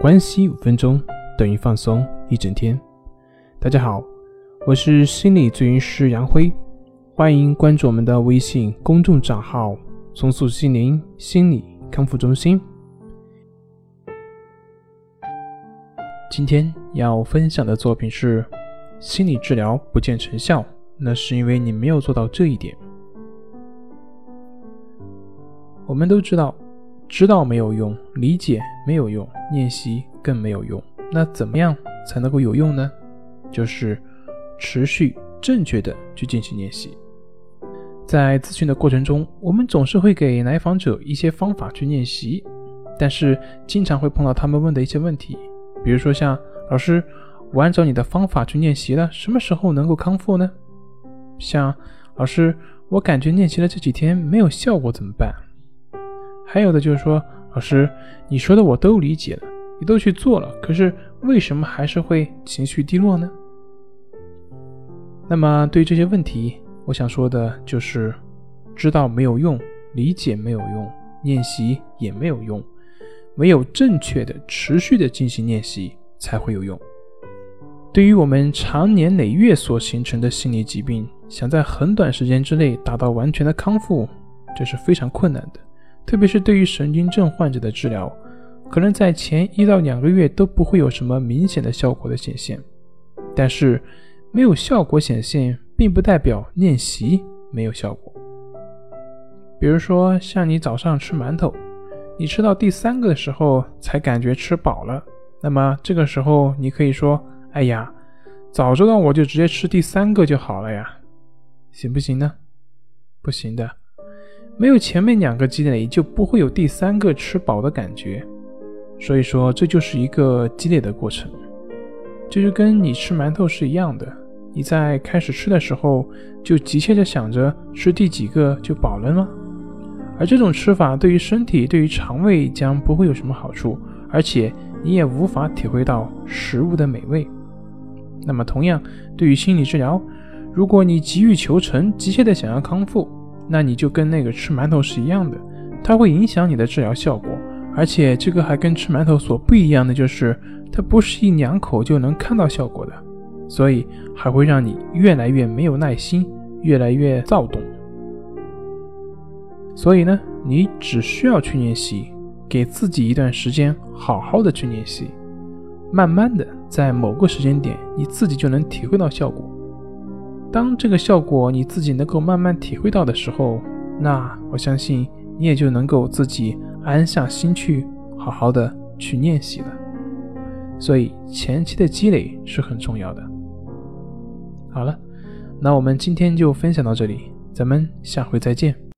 关系五分钟等于放松一整天。大家好，我是心理咨询师杨辉，欢迎关注我们的微信公众账号“重塑心灵心理康复中心”。今天要分享的作品是：心理治疗不见成效，那是因为你没有做到这一点。我们都知道。知道没有用，理解没有用，练习更没有用。那怎么样才能够有用呢？就是持续正确的去进行练习。在咨询的过程中，我们总是会给来访者一些方法去练习，但是经常会碰到他们问的一些问题，比如说像老师，我按照你的方法去练习了，什么时候能够康复呢？像老师，我感觉练习了这几天没有效果怎么办？还有的就是说，老师，你说的我都理解了，你都去做了，可是为什么还是会情绪低落呢？那么对于这些问题，我想说的就是，知道没有用，理解没有用，练习也没有用，唯有正确的、持续的进行练习才会有用。对于我们长年累月所形成的心理疾病，想在很短时间之内达到完全的康复，这是非常困难的。特别是对于神经症患者的治疗，可能在前一到两个月都不会有什么明显的效果的显现。但是，没有效果显现，并不代表练习没有效果。比如说，像你早上吃馒头，你吃到第三个的时候才感觉吃饱了，那么这个时候你可以说：“哎呀，早知道我就直接吃第三个就好了呀。”行不行呢？不行的。没有前面两个积累，就不会有第三个吃饱的感觉。所以说，这就是一个积累的过程。这就跟你吃馒头是一样的。你在开始吃的时候，就急切的想着吃第几个就饱了吗？而这种吃法对于身体、对于肠胃将不会有什么好处，而且你也无法体会到食物的美味。那么，同样对于心理治疗，如果你急于求成，急切的想要康复，那你就跟那个吃馒头是一样的，它会影响你的治疗效果，而且这个还跟吃馒头所不一样的就是，它不是一两口就能看到效果的，所以还会让你越来越没有耐心，越来越躁动。所以呢，你只需要去练习，给自己一段时间，好好的去练习，慢慢的在某个时间点，你自己就能体会到效果。当这个效果你自己能够慢慢体会到的时候，那我相信你也就能够自己安下心去，好好的去练习了。所以前期的积累是很重要的。好了，那我们今天就分享到这里，咱们下回再见。